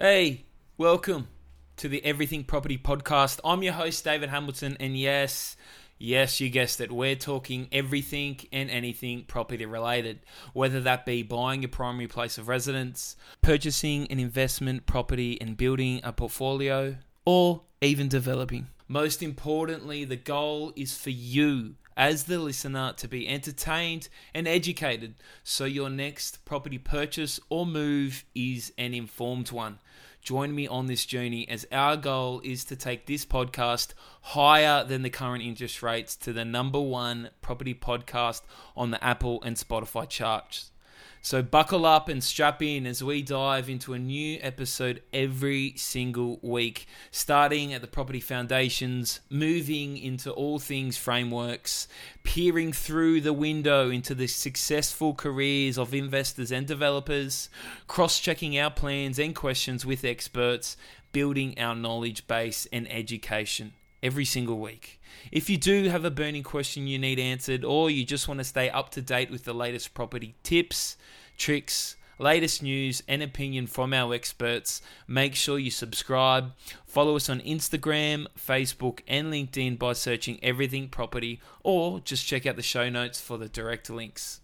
Hey, welcome to the Everything Property Podcast. I'm your host, David Hamilton, and yes, yes, you guessed it, we're talking everything and anything property related, whether that be buying a primary place of residence, purchasing an investment property and building a portfolio, or even developing. Most importantly, the goal is for you as the listener to be entertained and educated so your next property purchase or move is an informed one. Join me on this journey as our goal is to take this podcast higher than the current interest rates to the number one property podcast on the Apple and Spotify charts. So buckle up and strap in as we dive into a new episode every single week, starting at the property foundations, moving into all things frameworks, peering through the window into the successful careers of investors and developers, cross checking our plans and questions with experts, building our knowledge base and education every single week. If you do have a burning question you need answered, or you just want to stay up to date with the latest property tips, tricks, latest news, and opinion from our experts, make sure you subscribe. Follow us on Instagram, Facebook, and LinkedIn by searching Everything Property, or just check out the show notes for the direct links.